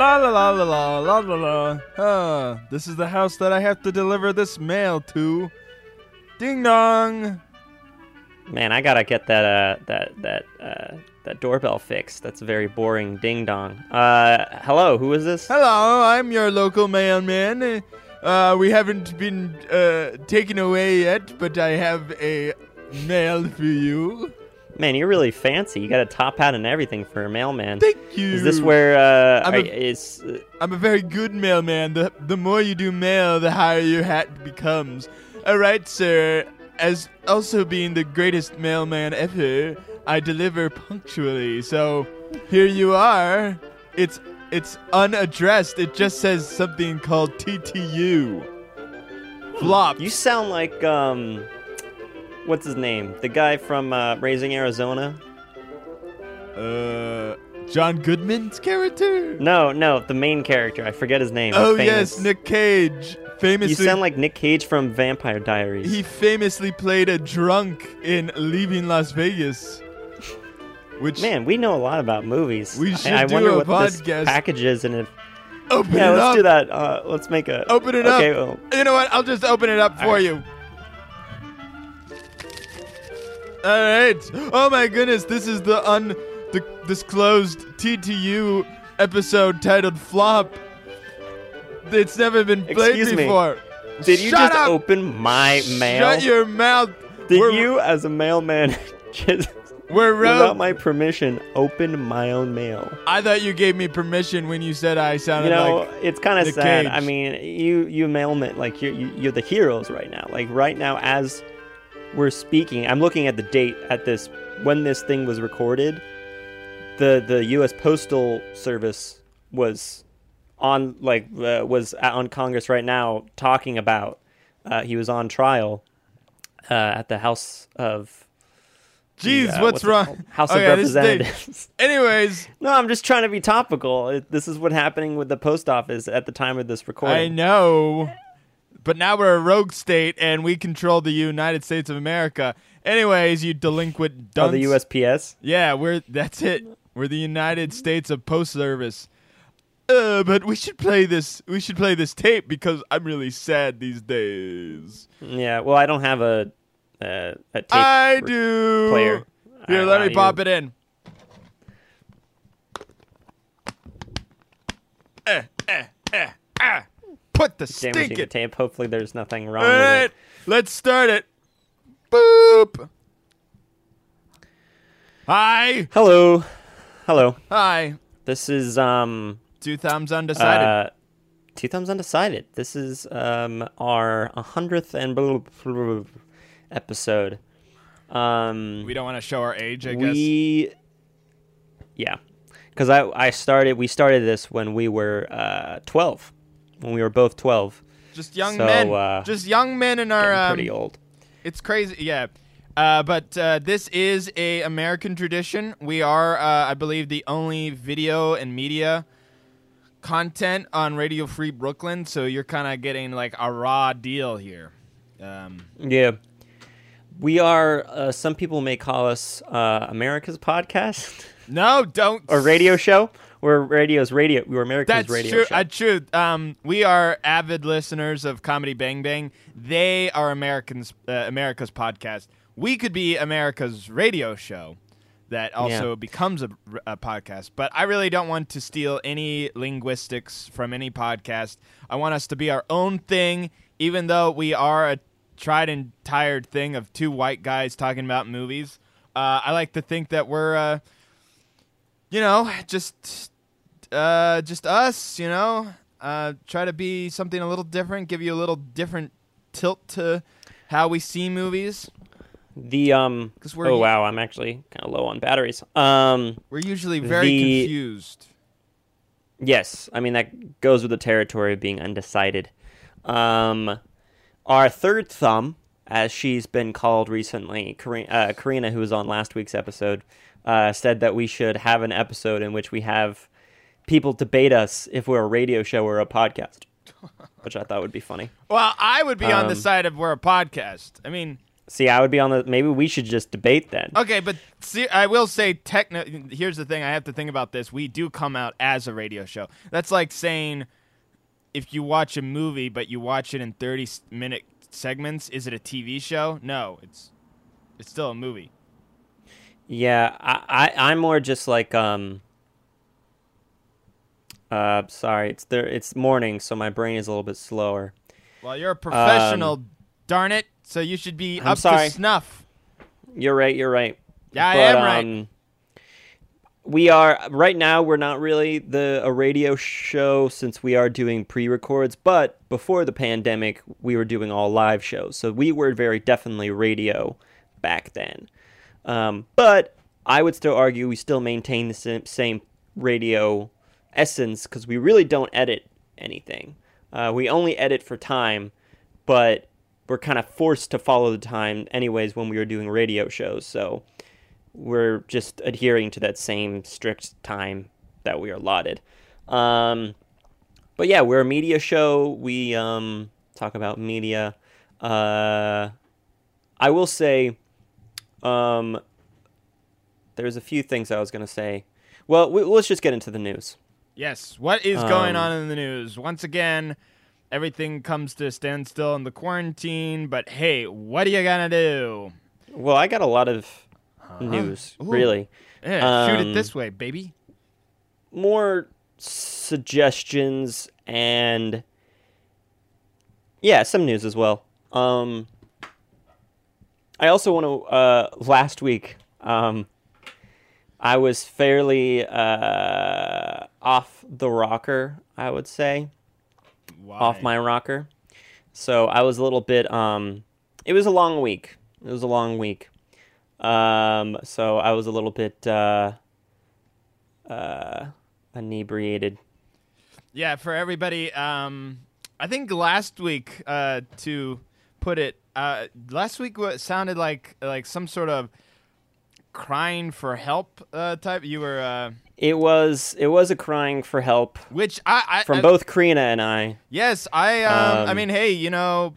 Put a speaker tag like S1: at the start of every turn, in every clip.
S1: La la la la la la la la. Ah, this is the house that I have to deliver this mail to. Ding dong.
S2: Man, I gotta get that uh that that uh that doorbell fixed. That's very boring. Ding dong. Uh, hello. Who is this?
S1: Hello, I'm your local mailman. Uh, we haven't been uh, taken away yet, but I have a mail for you.
S2: Man, you're really fancy. You got a top hat and everything for a mailman.
S1: Thank you.
S2: Is this where uh
S1: I'm a-
S2: is uh,
S1: I'm a very good mailman. The the more you do mail, the higher your hat becomes. All right, sir. As also being the greatest mailman ever, I deliver punctually. So here you are. It's it's unaddressed. It just says something called TTU. Flop.
S2: you sound like um what's his name? The guy from uh, Raising Arizona?
S1: Uh, John Goodman's character.
S2: No, no, the main character. I forget his name.
S1: Oh yes, Nick Cage. Famously,
S2: You sound like Nick Cage from Vampire Diaries.
S1: He famously played a drunk in Leaving Las Vegas. Which
S2: Man, we know a lot about movies.
S1: We
S2: I-
S1: should
S2: I,
S1: do
S2: wonder
S1: a
S2: what
S1: podcast.
S2: this package is, and if
S1: open
S2: yeah,
S1: it
S2: let's
S1: up.
S2: do that. Uh, let's make a
S1: Open it
S2: okay,
S1: up.
S2: Well,
S1: You know what? I'll just open it up for
S2: right.
S1: you. All right. Oh my goodness, this is the undisclosed TTU episode titled "Flop." It's never been played
S2: Excuse me.
S1: before.
S2: did you
S1: Shut
S2: just
S1: up!
S2: open my mail?
S1: Shut your mouth.
S2: did
S1: we're,
S2: you, as a mailman, just
S1: We're
S2: without
S1: rogue.
S2: my permission, open my own mail?
S1: I thought you gave me permission when you said I sounded
S2: You know,
S1: like.
S2: it's kind of sad.
S1: Cage.
S2: I mean, you you mailmen like you're you, you're the heroes right now. Like right now, as we're speaking, I'm looking at the date at this when this thing was recorded. The the U.S. Postal Service was on like uh, was on Congress right now talking about. Uh, he was on trial uh, at the House of.
S1: Jeez,
S2: the, uh,
S1: what's,
S2: it
S1: wrong?
S2: House
S1: Okay,
S2: of Representatives.
S1: Anyways,
S2: No, I'm just trying to be topical. It, this is what happening with the post office at the time of this recording.
S1: I know. But now we're a rogue state and we control the United States of America. Anyways, you delinquent dunce.
S2: Oh, the USPS.
S1: Yeah, we're that's it. We're the United States of Post Service. Uh, but we should play this. We should play this tape because I'm really sad these days.
S2: Yeah. Well, I don't have a uh, a tape.
S1: I
S2: re-
S1: do.
S2: player.
S1: Here,
S2: I-
S1: let me
S2: you-
S1: pop it in. Eh. Put the
S2: Damaging
S1: stink
S2: the tape. Hopefully, there's nothing wrong
S1: All right,
S2: with it.
S1: let's start it. Boop. Hi.
S2: Hello. Hello.
S1: Hi.
S2: This is um
S1: Two thumbs undecided.
S2: uh two thumbs undecided. This is um our hundredth and blah, blah, blah, episode. Um,
S1: we don't want to show our age, I guess.
S2: we yeah because I, I started we started this when we were uh 12 when we were both 12
S1: Just young
S2: so,
S1: men.
S2: uh,
S1: Just young men in our. Um,
S2: pretty old
S1: It's crazy, yeah. Uh, but uh, this is a American tradition. We are, uh, I believe, the only video and media content on Radio Free Brooklyn. So you're kind of getting like a raw deal here. Um,
S2: yeah we are uh, some people may call us uh, america's podcast
S1: no, don't.
S2: or radio show we're radio's radio we're america's
S1: That's
S2: radio
S1: true.
S2: show
S1: Uh, true. Um, we are avid listeners of Comedy Bang Bang. They are Americans, uh, America's podcast. We could be America's radio show that also
S2: Yeah.
S1: becomes a, a podcast. But I really don't want to steal any linguistics from any podcast. I want us to be our own thing, even though we are a tried and tired thing of two white guys talking about movies. Uh, I like to think that we're, uh, you know, just uh, just us, you know. Uh, try to be something a little different, give you a little different tilt to how we see movies.
S2: the um
S1: we're
S2: oh
S1: u-
S2: wow i'm actually kind of low on batteries um
S1: We're usually very
S2: The-
S1: confused.
S2: Yes, I mean that goes with the territory of being undecided. Um, our third thumb, as she's been called recently, Kari- uh, Karina, who was on last week's episode, uh, said that we should have an episode in which we have people debate us if we're a radio show or a podcast, which I thought would be funny.
S1: Well, I would be on the
S2: Um,
S1: side of we're a podcast. I mean,
S2: See, I would be on the. Maybe we should just debate then.
S1: Okay, but see, I will say, techno. Here's the thing: I have to think about this. We do come out as a radio show. That's like saying, if you watch a movie but you watch it in 30 minute segments, is it a TV show? No, it's it's still a movie.
S2: Yeah, I, I I'm more just like um. Uh, sorry, it's there. It's morning, so my brain is a little bit slower.
S1: Well, you're a professional, darn it. So you should be
S2: I'm
S1: up
S2: sorry.
S1: to snuff.
S2: You're right. You're right.
S1: Yeah, I am right.
S2: um, we are right now. We're not really the a radio show since we are doing pre-records. But before the pandemic, we were doing all live shows, so we were very definitely radio back then. Um, but I would still argue we still maintain the same radio essence because we really don't edit anything. Uh, we only edit for time, but we're kind of forced to follow the time anyways when we were doing radio shows. So we're just adhering to that same strict time that we are allotted. Um, but yeah, we're a media show. We um, talk about media. Uh, I will say, um, there's a few things I was gonna say. Well, we, let's just get into the news.
S1: Yes. What is going
S2: Um,
S1: on in the news? Once again, everything comes to a standstill in the quarantine. But hey, what are you gonna do?
S2: Well, I got a lot of news,
S1: Ooh.
S2: really.
S1: Yeah, shoot it
S2: Um,
S1: this way, baby.
S2: more suggestions and yeah, some news as well. Um, I also want to. Uh, last week, um, I was fairly uh, off the rocker. I would say off my rocker. So I was a little bit. Um, it was a long week. It was a long week. Um, so I was a little bit uh, uh, inebriated.
S1: Yeah, for everybody. Um, I think last week, uh, to put it, uh, last week sounded like like some sort of crying for help uh, type. You were, uh,
S2: It was it was a crying for help
S1: which I, I
S2: from
S1: I-
S2: both Karina and I.
S1: Yes, I. Um, I
S2: Um,
S1: mean, hey, you know,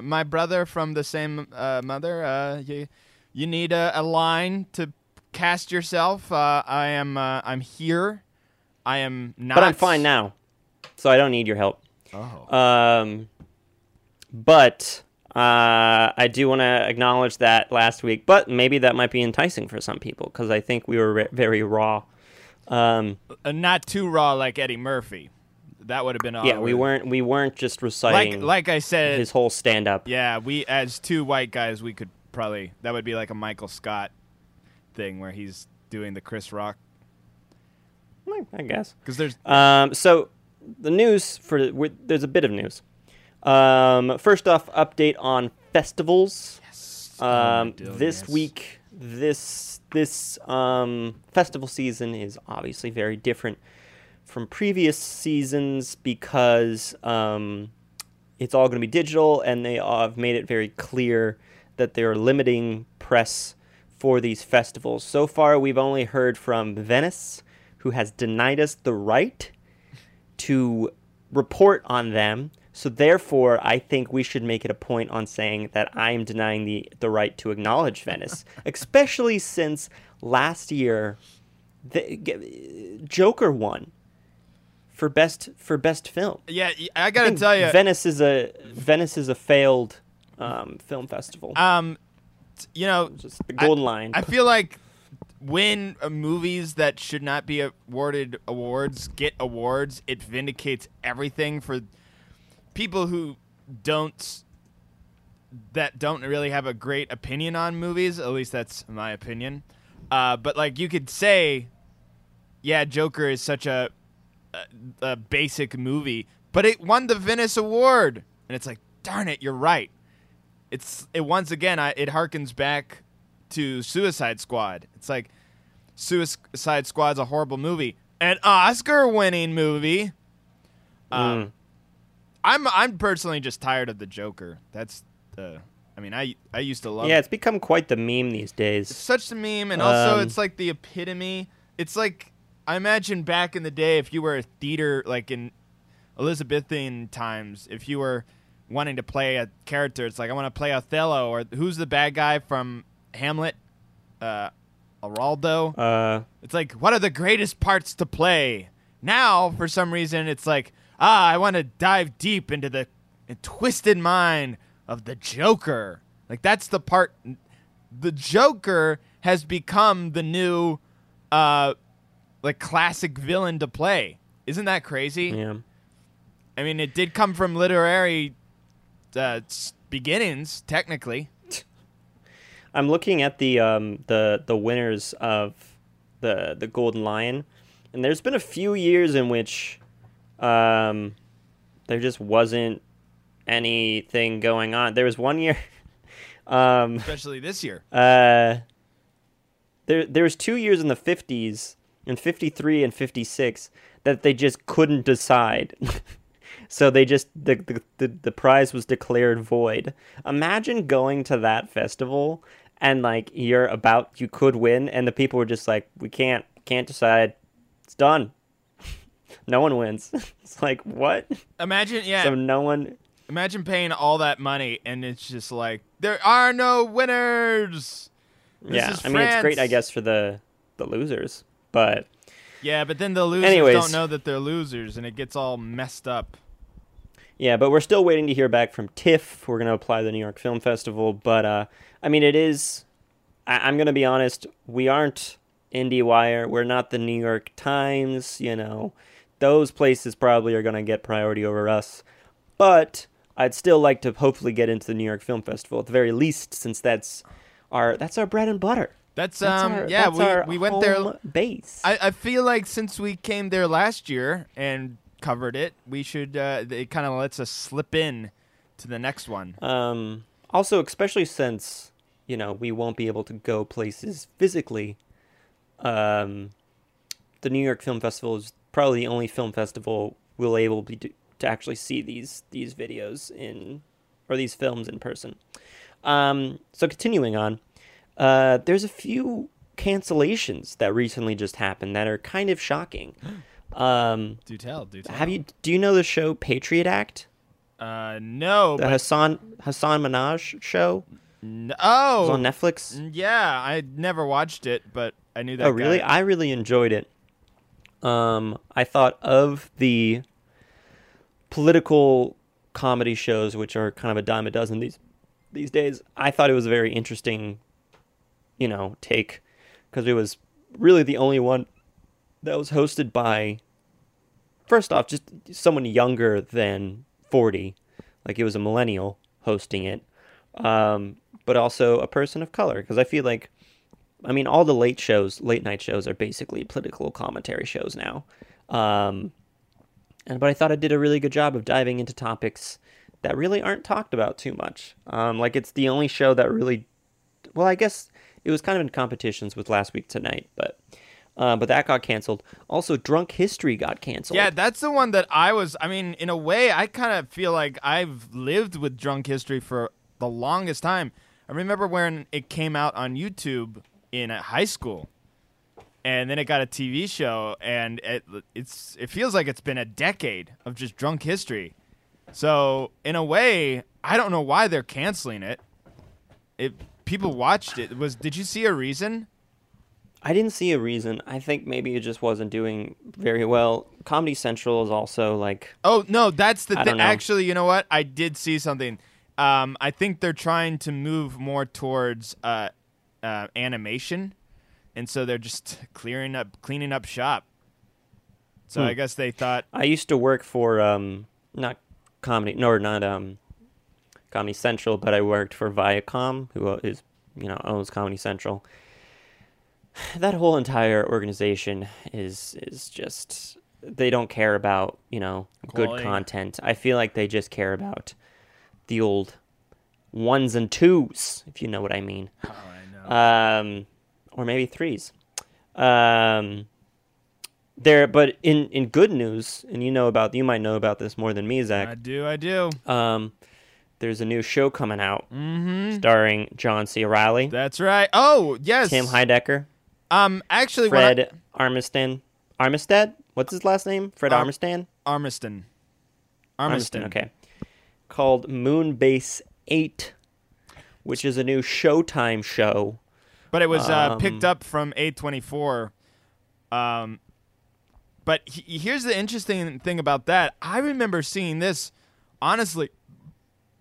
S1: my brother from the same uh, mother. Uh, you, you need a, a line to cast yourself. Uh, I am. Uh, I'm here. I am not.
S2: But I'm fine now, so I don't need your help.
S1: Oh.
S2: Um, but uh, I do want to acknowledge that last week. But maybe that might be enticing for some people because I think we were re- very raw. Um,
S1: Uh, not too raw like Eddie Murphy. That would have been all.
S2: yeah, we weren't we weren't just
S1: Like,
S2: reciting
S1: like I said,
S2: his whole stand up.
S1: yeah, we as two white guys, we could probably that would be like a Michael Scott thing where he's doing the Chris Rock
S2: I guess.
S1: because there's
S2: Um, so the news for there's a bit of news. Um, first off, update on festivals.
S1: Oh, my
S2: Um,
S1: goodness.
S2: this week, this this um, festival season is obviously very different from previous seasons because um, it's all going to be digital, and they have made it very clear that they're limiting press for these festivals. So far, we've only heard from Venice, who has denied us the right to report on them. So therefore, I think we should make it a point on saying that I am denying the the right to acknowledge Venice, especially since last year, the, g- Joker won for best for best film.
S1: yeah, I
S2: I
S1: gotta
S2: think
S1: tell you,
S2: Venice is a Venice is a failed um, film festival.
S1: um, you know,
S2: Just the golden line.
S1: I feel like when uh, movies that should not be awarded awards get awards, it vindicates everything for people who don't that don't really have a great opinion on movies. At least that's my opinion. Uh, but like you could say, yeah, Joker is such a, a, a basic movie, but it won the Venice Award, and it's like, darn it, you're right. It's it once again. I, it harkens back to Suicide Squad. It's like Suicide Squad's a horrible movie, an Oscar-winning movie. Um,
S2: Mm.
S1: I'm I'm personally just tired of the Joker. That's the. I mean, I I used to love.
S2: yeah, it's become quite the meme these days.
S1: It's such a meme, and also
S2: Um,
S1: it's like the epitome. It's like I imagine back in the day, if you were a theater, like in Elizabethan times, if you were wanting to play a character. It's like I want to play Othello or who's the bad guy from Hamlet? Uh, Araldo.
S2: Uh,
S1: It's like, what are the greatest parts to play? Now, for some reason, it's like, ah, I want to dive deep into the twisted mind of the Joker. Like, that's the part. The Joker has become the new, uh, like, classic villain to play. Isn't that crazy?
S2: yeah.
S1: I mean, it did come from literary uh, beginnings, technically.
S2: I'm looking at the um, the the winners of the the Golden Lion, and there's been a few years in which um, there just wasn't anything going on. There was one year. um,
S1: Especially this year.
S2: uh, there there was two years in the 50s, in 53 and 56, that they just couldn't decide. so they just the, the the the prize was declared void. Imagine going to that festival and like you're about you could win and the people were just like we can't can't decide. It's done. No one wins. it's like what?
S1: Imagine, yeah.
S2: So no one
S1: Imagine paying all that money and it's just like there are no winners. This
S2: yeah, I mean it's great I guess for the the losers, but
S1: Yeah, but then the losers
S2: Anyways.
S1: don't know that they're losers and it gets all messed up.
S2: Yeah, but we're still waiting to hear back from TIFF. We're going to apply the New York Film Festival, but uh, I mean, it is. I- I'm going to be honest. We aren't IndieWire. We're not the New York Times. You know, those places probably are going to get priority over us. But I'd still like to hopefully get into the New York Film Festival at the very least, since that's our that's our bread and butter.
S1: That's,
S2: That's
S1: um
S2: our,
S1: yeah,
S2: that's
S1: we
S2: our
S1: we went there
S2: base.
S1: I, I feel like since we came there last year and covered it, we should uh it kind of lets us slip in to the next one.
S2: Um, also, especially since you know we won't be able to go places physically. Um, the New York Film Festival is probably the only film festival we'll able be to, to actually see these these videos in or these films in person. Um, so continuing on, uh, there's a few cancellations that recently just happened that are kind of shocking. Um,
S1: Do tell, do tell.
S2: have you do you know the show Patriot Act?
S1: Uh no,
S2: The
S1: but
S2: Hasan Hasan Minhaj show?
S1: n-
S2: It
S1: oh,
S2: was on Netflix.
S1: Yeah, I never watched it, but I knew that.
S2: Oh, really?
S1: guy.
S2: I really enjoyed it. Um, I thought of the political comedy shows, which are kind of a dime a dozen these these days. I thought it was a very interesting, you know, take because it was really the only one that was hosted by. First off, just someone younger than forty, like it was a millennial hosting it, um, but also a person of color. Because I feel like I mean, all the late shows, late night shows, are basically political commentary shows now. Um, and but I thought I did a really good job of diving into topics that really aren't talked about too much. Um, like it's the only show that really, well, I guess it was kind of in competitions with Last Week Tonight, but uh, but that got canceled. Also, Drunk History got canceled.
S1: Yeah, that's the one that I was. I mean, in a way, I kind of feel like I've lived with drunk history for the longest time. I remember when it came out on YouTube in high school, and then it got a TV show, and it, it's it feels like it's been a decade of just drunk history. So in a way, I don't know why they're canceling it. It people watched it. Was did you see a reason?
S2: I didn't see a reason. I think maybe it just wasn't doing very well. Comedy Central is also like
S1: Oh no, that's the thing. Actually, you know what? I did see something. Um, I think they're trying to move more towards uh, uh, animation, and so they're just clearing up, cleaning up shop. So
S2: Hmm.
S1: I guess they thought,
S2: I used to work for um not comedy nor not um Comedy Central, but I worked for Viacom, who is you know owns Comedy Central. That whole entire organization is is just they don't care about you know good content. I feel like they just care about the old ones and twos, if you know what I mean
S1: oh, I
S2: um, or maybe threes. Um, there, but in in good news, and you know about you might know about this more than me, Zach.
S1: I do, I do.
S2: Um, there's a new show coming out
S1: Mm-hmm.
S2: starring John C. Reilly,
S1: That's right. Oh yes.
S2: Tim Heidecker,
S1: Um, actually, I-
S2: Fred Armiston, Armistead. What's his last name? Fred
S1: Ar-
S2: Armiston.
S1: Armiston. Armiston.
S2: Okay. called Moonbase 8, which is a new Showtime show.
S1: But it was uh, picked
S2: Um,
S1: up from A24. Um, but he, here's the interesting thing about that. I remember seeing this, honestly,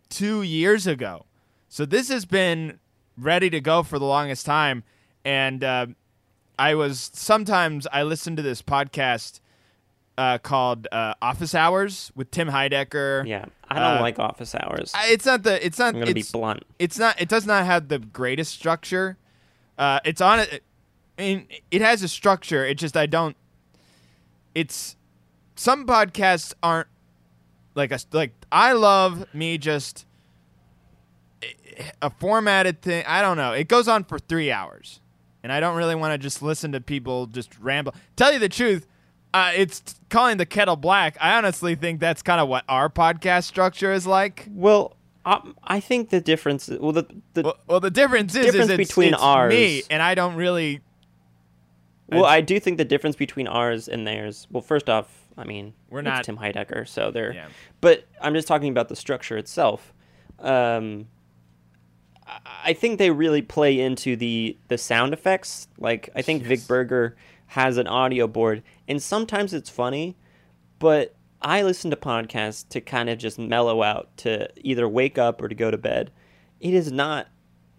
S1: two years ago. So this has been ready to go for the longest time. And uh, I was sometimes I listen to this podcast uh, called uh, Office Hours with Tim Heidecker.
S2: Yeah, I don't
S1: Uh,
S2: like office hours.
S1: I- It's not the. It's not.
S2: I'm gonna be blunt.
S1: it's not it does not have the greatest structure uh it's on it i mean it has a structure it just i don't it's some podcasts aren't like a like i love me just a formatted thing i don't know it goes on for three hours and i don't really want to just listen to people just ramble tell you the truth uh, it's calling the kettle black. I honestly think that's kind of what our podcast structure is like.
S2: Well, um, I think the difference. Well, the, the
S1: Well, well, the difference is,
S2: Difference
S1: is it's,
S2: between
S1: it's
S2: ours-
S1: me, and I don't really.
S2: well, I do think the difference between ours and theirs. Well, first off, I mean,
S1: We're
S2: it's
S1: not-
S2: Tim Heidecker, so they're.
S1: Yeah.
S2: But I'm just talking about the structure itself. Um, I- I think they really play into the the sound effects. Like I think Vic Berger has an audio board, and sometimes it's funny, but I listen to podcasts to kind of just mellow out, to either wake up or to go to bed. It is not.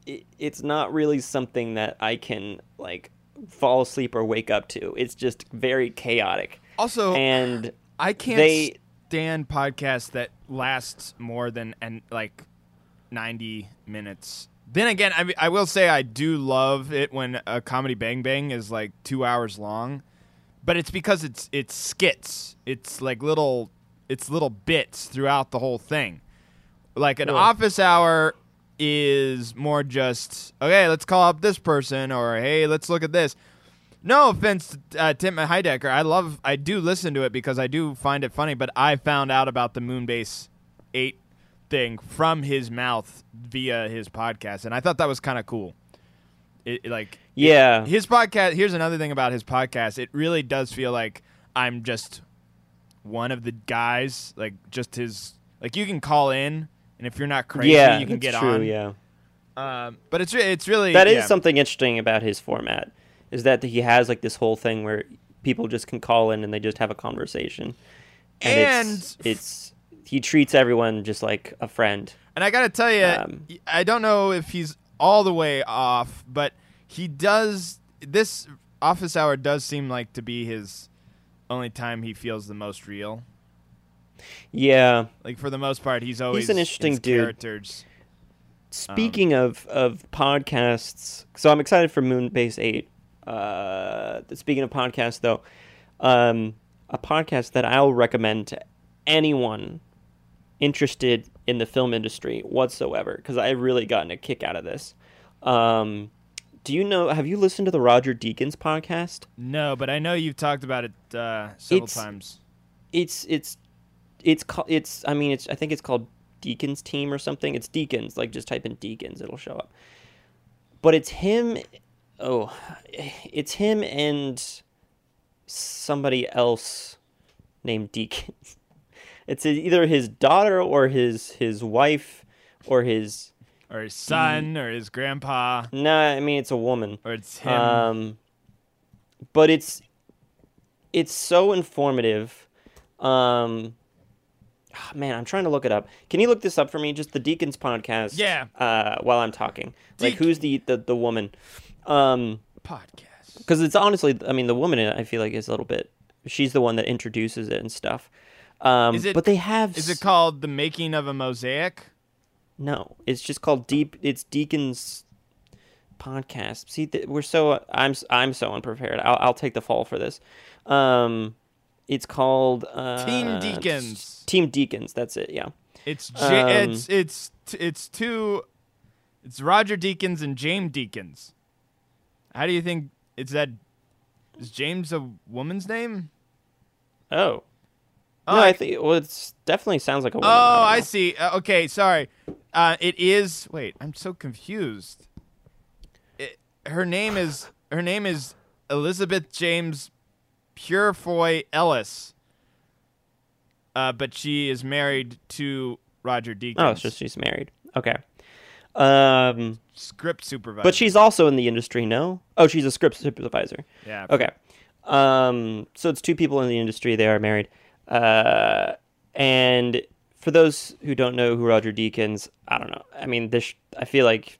S2: It, it's not really something that I can like fall asleep or wake up to. It's just very chaotic,
S1: Also,
S2: and
S1: I can't
S2: they-
S1: stand podcasts that lasts more than and like ninety minutes. Then again, I I will say I do love it when a comedy Bang Bang is like two hours long, but it's because it's it's skits. It's like little it's little bits throughout the whole thing. Like an
S2: Really?
S1: office hour is more just okay. Let's call up this person, or hey, let's look at this. No offense to uh, Tim Heidecker. I love, I do listen to it because I do find it funny, but I found out about the Moonbase 8 thing from his mouth via his podcast, and I thought that was kind of cool. It, like,
S2: yeah,
S1: his podcast, here's another thing about his podcast. It really does feel like I'm just one of the guys, like, just his, like, you can call in, and if you're not crazy,
S2: yeah,
S1: you can get
S2: true,
S1: on.
S2: Yeah.
S1: Um, but it's, it's really,
S2: That is
S1: yeah.
S2: something interesting about his format is that he has like this whole thing where people just can call in and they just have a conversation and, it's,
S1: And-
S2: it's he treats everyone just like a friend
S1: And I gotta tell you,
S2: Um,
S1: I don't know if he's all the way off, but he does. This office hour does seem like to be his only time he feels the most real.
S2: yeah
S1: Like for the most part, he's always he's
S2: an interesting dude.
S1: Characters.
S2: speaking of of podcasts so i'm excited for moonbase 8 uh speaking of podcasts though um a podcast that i'll recommend to anyone interested in the film industry whatsoever because i really gotten a kick out of this um do you know have you listened to the roger deakins podcast
S1: No, but I know you've talked about it uh, several
S2: It's-
S1: times.
S2: it's it's it's called it's i mean it's i think it's called Deakins team or something it's Deakins. like just type in Deakins, it'll show up but it's him oh it's him and somebody else named deakins it's either his daughter or his his wife or his
S1: Or his son, or his grandpa,
S2: nah i mean it's a woman
S1: or it's him.
S2: um, but it's it's so informative. Um, ah, man, I'm trying to look it up. Can you look this up for me? Just the Deakins podcast.
S1: Yeah.
S2: Uh, while I'm talking, like who's the the, the woman? Um,
S1: podcast.
S2: because it's honestly, I mean, the woman I feel like is a little bit. She's the one that introduces it and stuff. Um,
S1: Is it-
S2: but they have
S1: Is it called the making of a mosaic?
S2: No, it's just called Deep. It's Deakins podcast. See, th- we're so I'm I'm so unprepared. I'll I'll take the fall for this. Um, it's called uh,
S1: Team Deakins.
S2: Team Deakins. That's it. Yeah.
S1: It's J-
S2: Um,
S1: it's it's it's two. It's Roger Deakins and James Deakins. How do you think it's that? Is James a woman's name?
S2: Oh.
S1: Oh,
S2: no,
S1: I-
S2: I think well, it definitely sounds like a woman.
S1: Oh,
S2: don't
S1: I see. Uh, okay, sorry. Uh, it is. Wait, I'm so confused. It, her name is her name is Elizabeth James Purefoy Ellis. Uh, but she is married to Roger Deakins.
S2: Oh, so she's married. Okay. Um,
S1: script supervisor.
S2: but she's also in the industry, no? Oh, she's a script supervisor.
S1: yeah.
S2: Okay. Um, so it's two people in the industry. They are married. Uh, and for those who don't know who Roger Deakins, I don't know. I mean, this. I feel like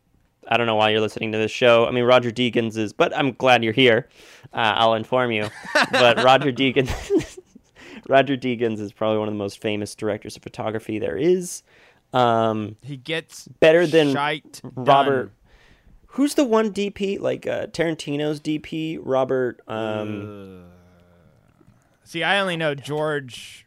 S2: I don't know why you're listening to this show. I mean, Roger Deakins is, but I'm glad you're here. Uh, I'll inform you. but Roger Deakins, Roger Deakins is probably one of the most famous directors of photography there is. Um,
S1: He gets
S2: better than Robert.
S1: done.
S2: Who's the one DP like uh, Tarantino's DP? Robert. Um,
S1: See, I only know George,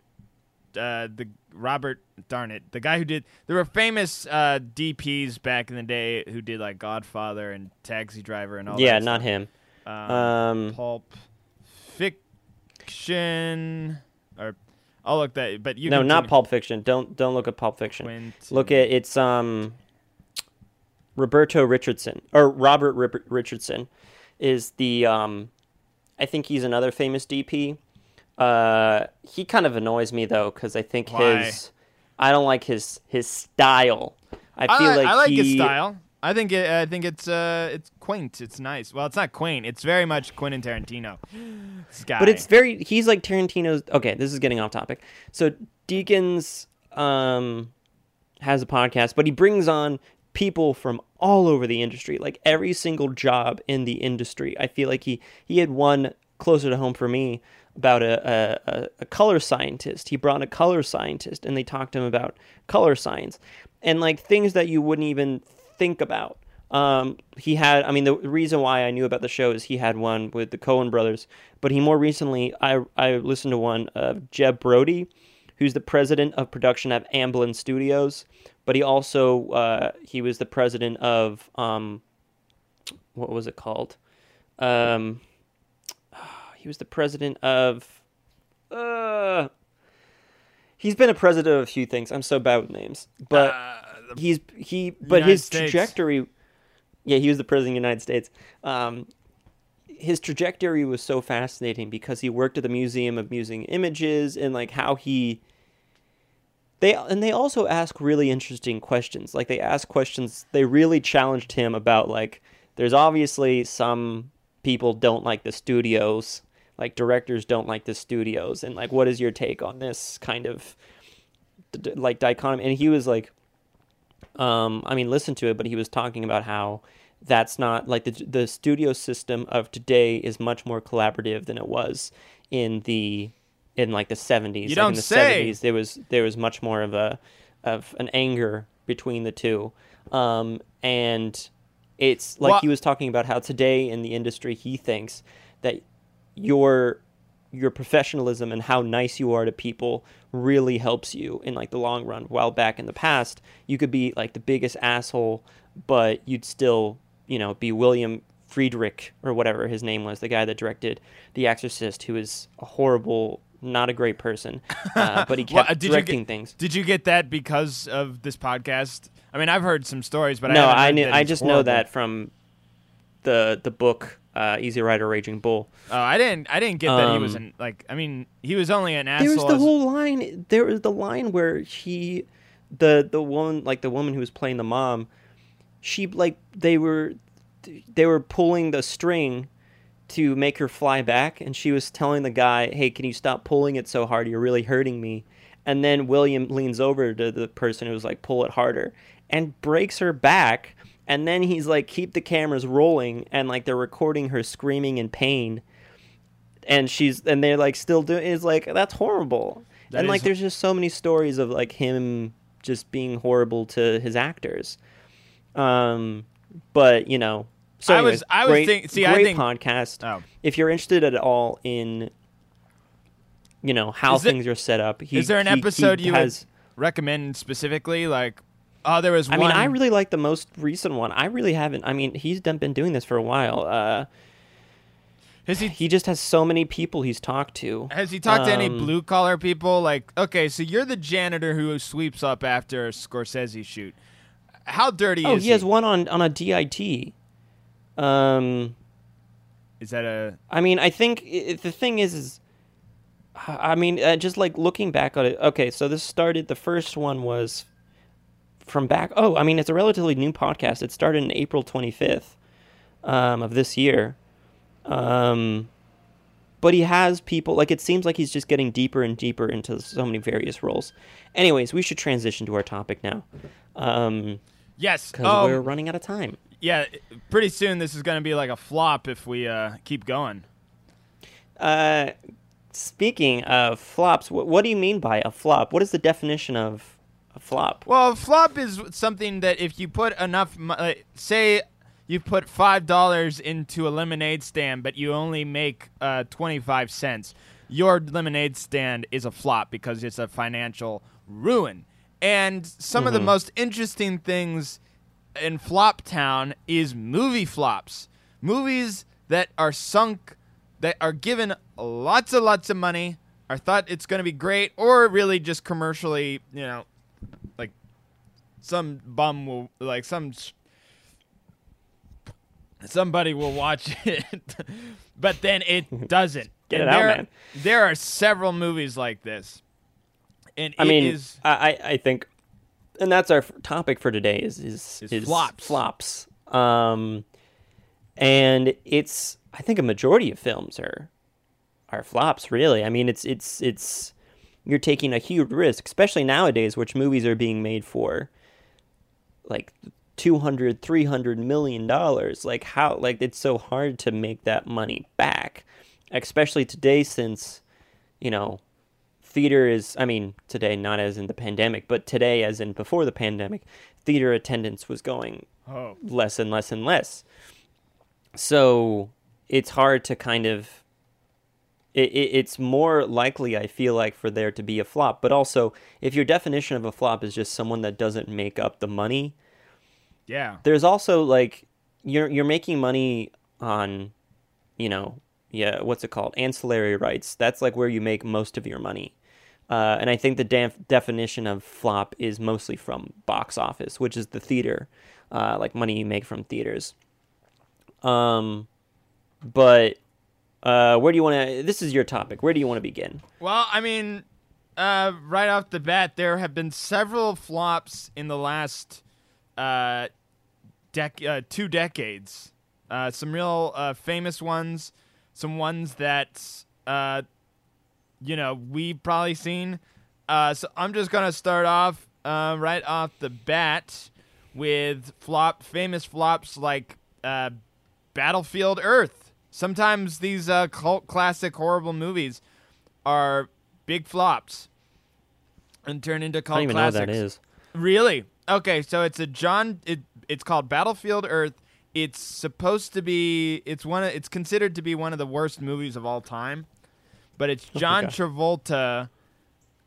S1: uh, the Robert. Darn it, the guy who did. There were famous uh, DPs back in the day who did like Godfather and Taxi Driver and all.
S2: yeah,
S1: that
S2: not
S1: stuff.
S2: him.
S1: Um,
S2: Um,
S1: Pulp Fiction, or I'll look that. But you
S2: no,
S1: continue.
S2: not Pulp Fiction. Don't don't look at Pulp Fiction.
S1: Quentin.
S2: Look at it's um Roberto Richardson or Robert Rip- Richardson is the um I think he's another famous DP. Uh he kind of annoys me though cuz I think
S1: Why?
S2: his I don't like his his style. I
S1: I
S2: feel
S1: like,
S2: like
S1: I like
S2: he,
S1: his style. I think it, I think it's uh it's quaint. It's nice. Well, it's not quaint. It's very much Quentin Tarantino.
S2: But it's very he's like Tarantino's okay, this is getting off topic. So Deakins um has a podcast, but he brings on people from all over the industry, like every single job in the industry. I feel like he he had one closer to home for me about a, a, a- color scientist. He brought a color scientist and they talked to him about color science and like things that you wouldn't even think about. Um, he had, I mean, the reason why I knew about the show is he had one with the Coen brothers, but he more recently, I, I listened to one of Jeb Brody, who's the president of production at Amblin Studios, but he also, uh, he was the president of, um, what was it called? Um, he was the president of, uh, he's been a president of a few things. I'm so bad with names, but
S1: Uh,
S2: he's he but
S1: United
S2: his
S1: States.
S2: trajectory yeah he was the president of the united states um, his trajectory was so fascinating because he worked at the museum of moving images and like how he they and they also ask really interesting questions like they ask questions they really challenged him about like there's obviously some people don't like the studios like directors don't like the studios and like what is your take on this kind of like dichotomy? And he was like um i mean listen to it but he was talking about how that's not like the the studio system of today is much more collaborative than it was in the in like the 70s
S1: You
S2: like
S1: don't
S2: in the
S1: say.
S2: 70s there was there was much more of a of an anger between the two. Um and it's like
S1: Well-
S2: he was talking about how today in the industry he thinks that your your professionalism and how nice you are to people really helps you in like the long run. While back in the past you could be like the biggest asshole but you'd still you know be william friedkin or whatever his name was the guy that directed the exorcist who is a horrible not a great person uh, but he kept
S1: uh, did you
S2: directing
S1: get-
S2: things.
S1: Did you get that because of this podcast? I mean, I've heard some stories, but
S2: no
S1: haven't
S2: i knew, i just know that from the the book uh, easy rider raging bull
S1: Oh, I didn't. I didn't get that he was
S2: Um,
S1: an like. I mean, he was only an
S2: there
S1: asshole.
S2: was the
S1: as-
S2: whole line there was the line where he the the woman like the woman who was playing the mom she like they were they were pulling the string to make her fly back and she was telling the guy hey can you stop pulling it so hard you're really hurting me and then william leans over to the person who's like pull it harder and breaks her back and then he's like keep the cameras rolling and like they're recording her screaming in pain and she's and they're like still doing it's like that's horrible
S1: That
S2: and like
S1: is-
S2: there's just so many stories of like him just being horrible to his actors um but you know so
S1: I was- I was
S2: great,
S1: think- see, I
S2: great
S1: think-
S2: podcast
S1: Oh.
S2: if you're interested at all in you know how
S1: Is
S2: things are set up he,
S1: Is there an
S2: he- he
S1: episode you
S2: has
S1: would recommend specifically? Like, oh, there was
S2: I
S1: one.
S2: mean, I really like the most recent one. I really haven't. I mean, he's done, been doing this for a while. Uh,
S1: has he
S2: he just has so many people he's talked to.
S1: has he talked to any
S2: Um,
S1: blue collar people? Like, okay, so you're the janitor who sweeps up after a Scorsese shoot. How dirty is.
S2: Oh,
S1: is
S2: he has one on on a DIT. Um,
S1: Is that a?
S2: I mean, I think i the thing is, is I mean, uh, just like looking back on it. Okay, so this started. The first one was from back. Oh, I mean, it's a relatively new podcast. It started in April 25th um, of this year. Um, but he has people like it seems like he's just getting deeper and deeper into so many various roles. Anyways, we should transition to our topic now. Um,
S1: Yes.
S2: because
S1: Um,
S2: we're running out of time.
S1: yeah. Pretty soon, this is going to be like a flop if we uh, keep going.
S2: Uh, speaking of flops, what, what do you mean by a flop? What is the definition of a flop?
S1: Well, a flop is something that if you put enough, mo- uh, say you put five dollars into a lemonade stand, but you only make uh, twenty five cents, your lemonade stand is a flop because it's a financial ruin. And some of the most interesting things in Flop Town is movie flops, movies that are sunk, that are given lots and lots of money, are thought it's going to be great, or really just commercially, you know, like some bum will like some somebody will watch it but then it doesn't
S2: Get
S1: And
S2: it out,
S1: there,
S2: man.
S1: there are several movies like this and
S2: I
S1: it
S2: mean,
S1: is-
S2: I, I I think, and that's our topic for today is is,
S1: Is flops.
S2: Flops. Um, and it's I think a majority of films are are flops. Really, I mean, it's it's it's you're taking a huge risk, especially nowadays, which movies are being made for like 200 300 million dollars like how like it's so hard to make that money back especially today since you know theater is i mean today not as in the pandemic but today as in before the pandemic theater attendance was going
S1: oh.
S2: less and less and less. So it's hard to kind of it, it, it's more likely i feel like for there to be a flop. But also if your definition of a flop is just someone that doesn't make up the money
S1: yeah.
S2: there's also like you're you're making money on you know yeah what's it called? Ancillary rights. That's like where you make most of your money. Uh, and i think the def- definition of flop is mostly from box office which is the theater uh, like money you make from theaters. Um but uh, where do you want to this is your topic. Where do you want to begin?
S1: Well i mean uh, right off the bat there have been several flops in the last uh, dec- uh, two decades. Uh, some real uh, famous ones some ones that you know we've probably seen. So i'm just gonna start off right off the bat with flop famous flops like battlefield earth sometimes these uh, cult classic horrible movies are big flops and turn into
S2: i
S1: cult
S2: don't even
S1: classics
S2: know what that is
S1: Really? Okay, so it's a John. It it's called Battlefield Earth. It's supposed to be. It's one. Of, it's considered to be one of the worst movies of all time. But it's John
S2: Okay.
S1: Travolta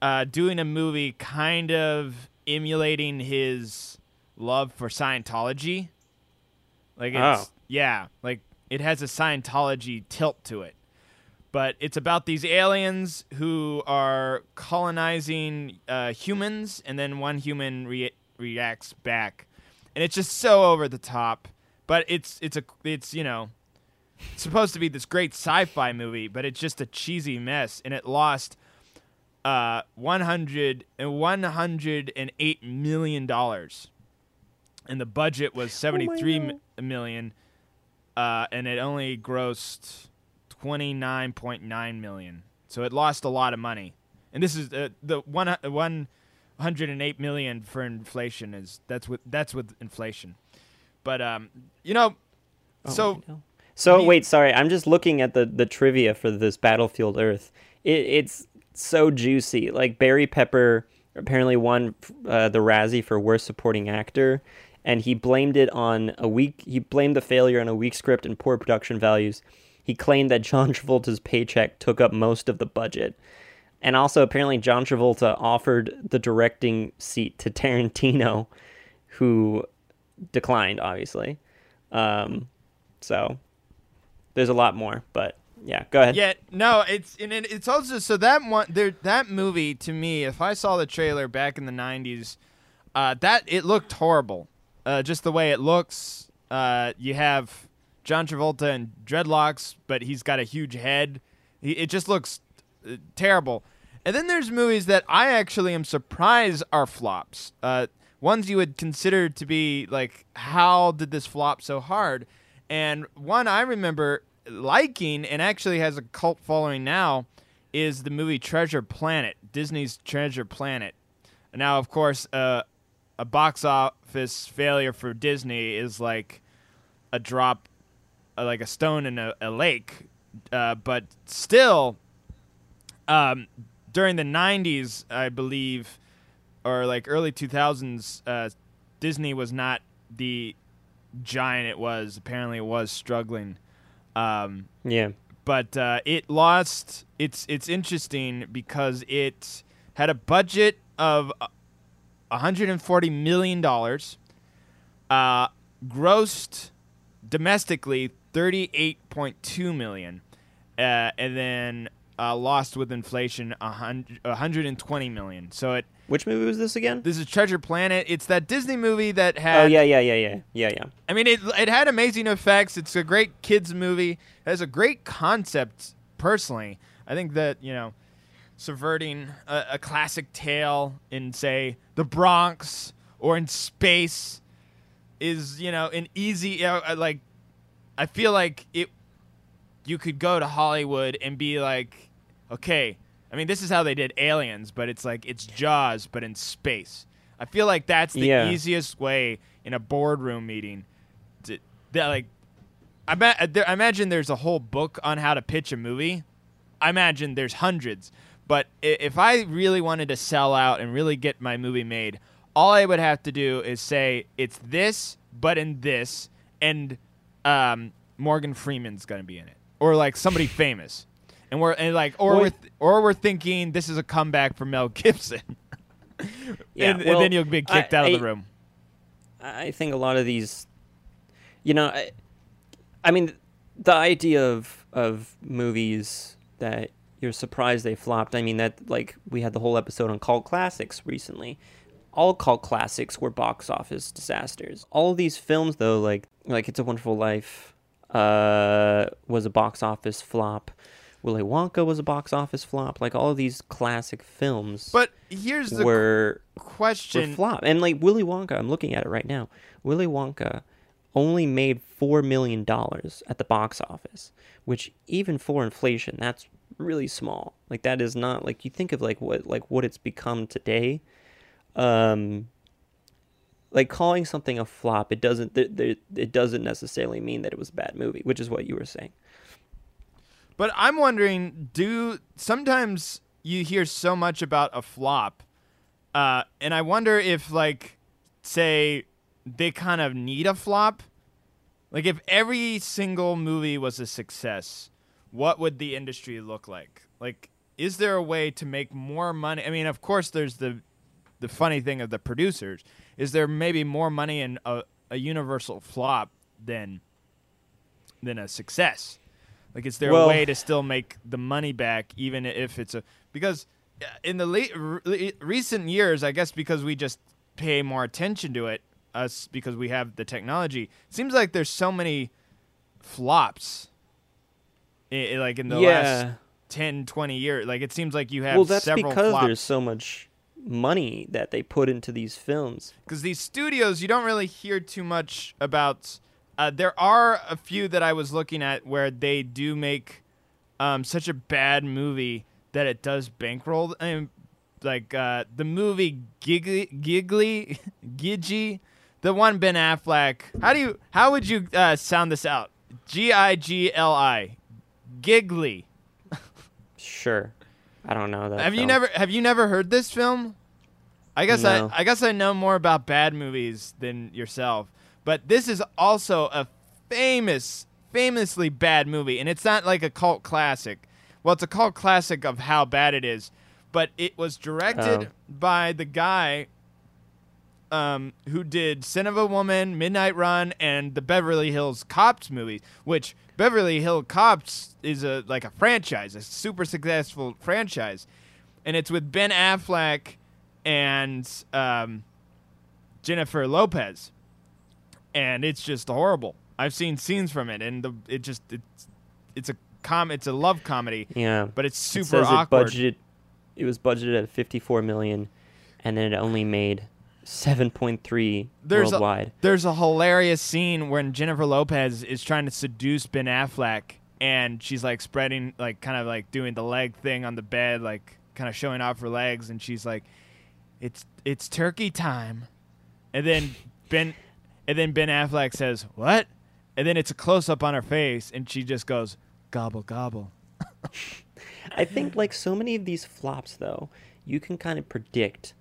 S1: uh, doing a movie, kind of emulating his love for Scientology. Like it's
S2: Oh.
S1: yeah, like it has a Scientology tilt to it. But it's about these aliens who are colonizing uh, humans, and then one human re- reacts back, and it's just so over the top. But it's it's a it's you know it's supposed to be this great sci-fi movie, but it's just a cheesy mess, and it lost uh 100 and 108 million dollars and the budget was 73
S2: God.
S1: mi- million uh and it only grossed 29.9 million so it lost a lot of money and this is uh, the one hu- 108 million for inflation is that's with that's with inflation but um you know
S2: Oh,
S1: so
S2: I know. so
S1: we-
S2: wait, sorry. I'm just looking at the the trivia for this Battlefield Earth. It, it's so juicy. Like Barry Pepper apparently won uh, the Razzie for worst supporting actor, and he blamed it on a weak. He blamed the failure on a weak script and poor production values. He claimed that John Travolta's paycheck took up most of the budget. And also, apparently, John Travolta offered the directing seat to Tarantino, who declined, obviously. Um, so there's a lot more, but yeah, go ahead.
S1: Yeah, no, it's and it, it's also so that one there that movie to me, if I saw the trailer back in the '90s, uh, that it looked horrible. Uh, just the way it looks. Uh, you have John Travolta and dreadlocks, but he's got a huge head. He, it just looks uh, terrible. And then there's movies that I actually am surprised are flops. Uh, ones you would consider to be like, how did this flop so hard? And one I remember liking and actually has a cult following now is the movie Treasure Planet, Disney's Treasure Planet. Now, of course, uh, a box office failure for Disney is like a drop, uh, like a stone in a, a lake. Uh, but still, um, during the 90s, I believe, or like early 2000s, uh, Disney was not the giant it was. Apparently, it was struggling. Um,
S2: Yeah.
S1: but uh, it lost. It's it's interesting because it had a budget of uh, 140 million dollars, uh, grossed domestically 38.2 million, uh, and then uh, lost with inflation 100, 120 million. So it
S2: Which movie was this again?
S1: this is Treasure Planet. It's that Disney movie that had
S2: Oh yeah, yeah, yeah, yeah, yeah, yeah.
S1: I mean, it it had amazing effects. It's a great kids movie. It has a great concept. Personally, I think that you know, subverting a, a classic tale in say the Bronx or in space is you know an easy you know, uh, like. I feel like it. You could go to Hollywood and be like, okay. I mean, this is how they did Aliens, but it's like it's Jaws, but in space. I feel like that's the
S2: Yeah.
S1: easiest way in a boardroom meeting to that like I, ma- there, I imagine there's a whole book on how to pitch a movie. I imagine there's hundreds, but if I really wanted to sell out and really get my movie made, all I would have to do is say it's this, but in this, and um, Morgan Freeman's gonna be in it, or like somebody famous, and we're and like, or
S2: Well,
S1: we're th- or we're thinking this is a comeback for Mel Gibson,
S2: Yeah,
S1: and, and then you'll be kicked
S2: I-
S1: out of
S2: I-
S1: the room.
S2: I think a lot of these, you know, I, I mean, the idea of of movies that you're surprised they flopped. I mean, that like we had the whole episode on cult classics recently. All cult classics were box office disasters. All of these films, though, like like It's a Wonderful Life, uh, was a box office flop. Willy Wonka was a box office flop. Like all of these classic films
S1: But here's the
S2: were were
S1: question:
S2: flop. And like Willy Wonka, I'm looking at it right now. Willy Wonka only made four million dollars at the box office, which even for inflation, that's really small. Like that is not like you think of like what like what it's become today. Um, like calling something a flop, it doesn't th- th- it doesn't necessarily mean that it was a bad movie, which is what you were saying.
S1: But I'm wondering, do sometimes you hear so much about a flop, uh, and I wonder if, like, say, they kind of need a flop. Like, if every single movie was a success, what would the industry look like? Like, is there a way to make more money? I mean, of course, there's the the funny thing of the producers. Is there maybe more money in a, a universal flop than than a success? Like, is there
S2: Well-
S1: a way to still make the money back, even if it's a because uh, in the late, re- recent years, I guess because we just pay more attention to it, us because we have the technology. It seems like there's so many flops, i- i- like in the last 10, 20 years. Like it seems like you have
S2: well, that's
S1: several
S2: because
S1: flops.
S2: there's so much money that they put into these films.
S1: because these studios you don't really hear too much about uh, there are a few that i was looking at where they do make um, such a bad movie that it does bankroll and like uh, the movie giggly giggly gidgy the one ben affleck how do you how would you uh, sound this out g-i-g-l-i giggly
S2: Sure. I don't know that.
S1: have you never have you never heard this film? I guess
S2: No.
S1: I I guess I know more about bad movies than yourself. But this is also a famous famously bad movie and it's not like a cult classic. Well, it's a cult classic of how bad it is, but it was directed
S2: Oh.
S1: by the guy um, who did Scent of a Woman, Midnight Run, and the Beverly Hills Cops movies, which Beverly Hill Cops is a like a franchise, a super successful franchise, and it's with Ben Affleck and um, Jennifer Lopez, and it's just horrible. I've seen scenes from it, and the, it just it's it's a com it's a love comedy,
S2: Yeah.
S1: but it's
S2: It
S1: super
S2: says
S1: awkward.
S2: It budgeted. It was budgeted at 54 million, and then it only made seven point three
S1: There's
S2: worldwide.
S1: A, there's a hilarious scene when Jennifer Lopez is trying to seduce Ben Affleck, and she's like spreading, like kind of like doing the leg thing on the bed, like kind of showing off her legs, and she's like, "It's it's turkey time," and then Ben, and then Ben Affleck says, "What?" And then it's a close up on her face, and she just goes, "Gobble gobble."
S2: I think like so many of these flops though, you can kind of predict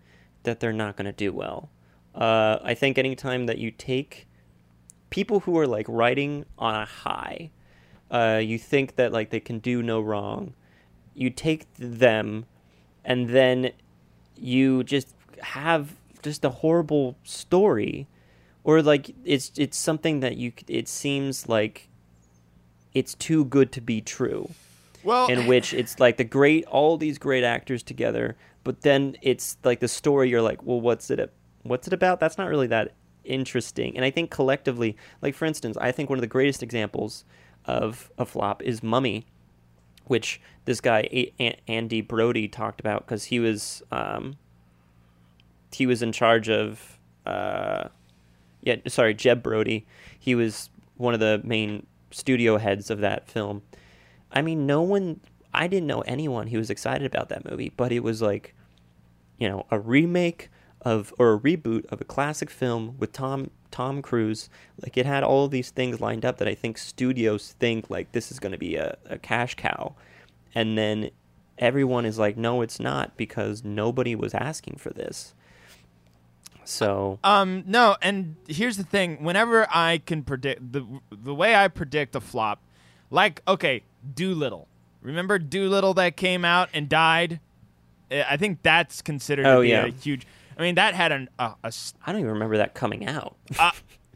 S2: that they're not going to do well. Uh, I think anytime that you take people who are like riding on a high, uh, you think that like they can do no wrong. You take them, and then you just have just a horrible story, or like it's it's something that you it seems like it's too good to be true
S1: Well,
S2: in which it's like the great all these great actors together but then it's like the story you're like well what's it what's it about? That's not really that interesting. And i think collectively like for instance i think one of the greatest examples of a flop is mummy which this guy A- A- andy brody talked about because he was um, he was in charge of uh, yeah sorry jeb brody. He was one of the main studio heads of that film. I mean, no one, I didn't know anyone who was excited about that movie, but it was like, you know, a remake of or a reboot of a classic film with Tom Tom Cruise. Like it had all these things lined up that I think studios think like this is going to be a, a cash cow, and then everyone is like, no, it's not because nobody was asking for this. So
S1: Um, no, and here's the thing: whenever I can predict the the way I predict a flop, like okay, Dolittle. Remember Dolittle that came out and died? I I think that's considered
S2: Oh,
S1: to be
S2: yeah.
S1: a huge. I mean, that had an a, a
S2: I don't even remember that coming out.
S1: uh,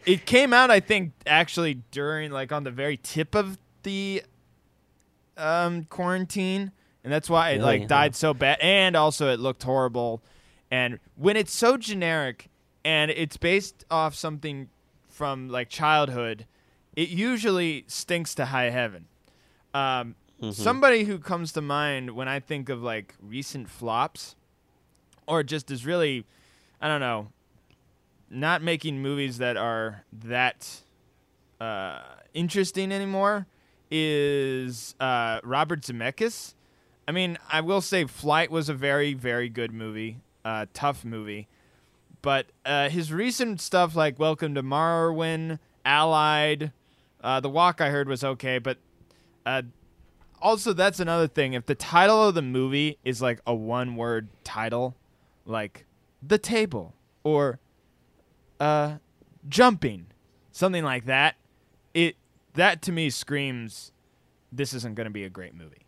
S1: it came out I think actually during like on the very tip of the um quarantine and that's why it
S2: Really?
S1: like died so bad and also it looked horrible and when it's so generic and it's based off something from like childhood it usually stinks to high heaven um somebody who comes to mind when I think of like recent flops or just is really I don't know not making movies that are that uh, interesting anymore is uh, Robert Zemeckis. I mean, I will say Flight was a very, very good movie, uh, tough movie. But uh, his recent stuff like Welcome to Marwen, Allied, uh, The Walk I heard was okay, but uh, also that's another thing. If the title of the movie is like a one word title, like The Table or uh, jumping, something like that, it that to me screams this isn't going to be a great movie.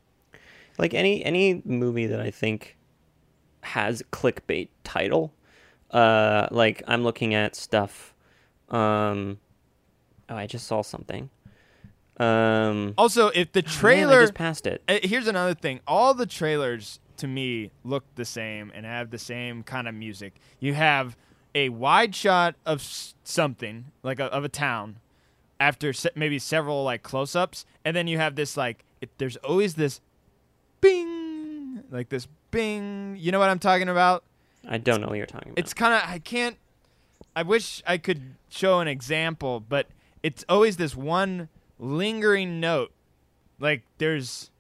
S2: like any any movie that I think has clickbait title. Uh, like I'm looking at stuff. Um, oh, I just saw something. Um,
S1: Also, if the
S2: man, I
S1: trailer
S2: just passed it.
S1: Uh, here's another thing all the trailers to me look the same and have the same kind of music you have a wide shot of something like a, of a town after se- maybe several like close-ups and then you have this like it, there's always this bing like this bing you know what i'm talking about
S2: I don't know what you're talking about.
S1: it's kind of i can't i wish i could show an example but it's always this one lingering note like there's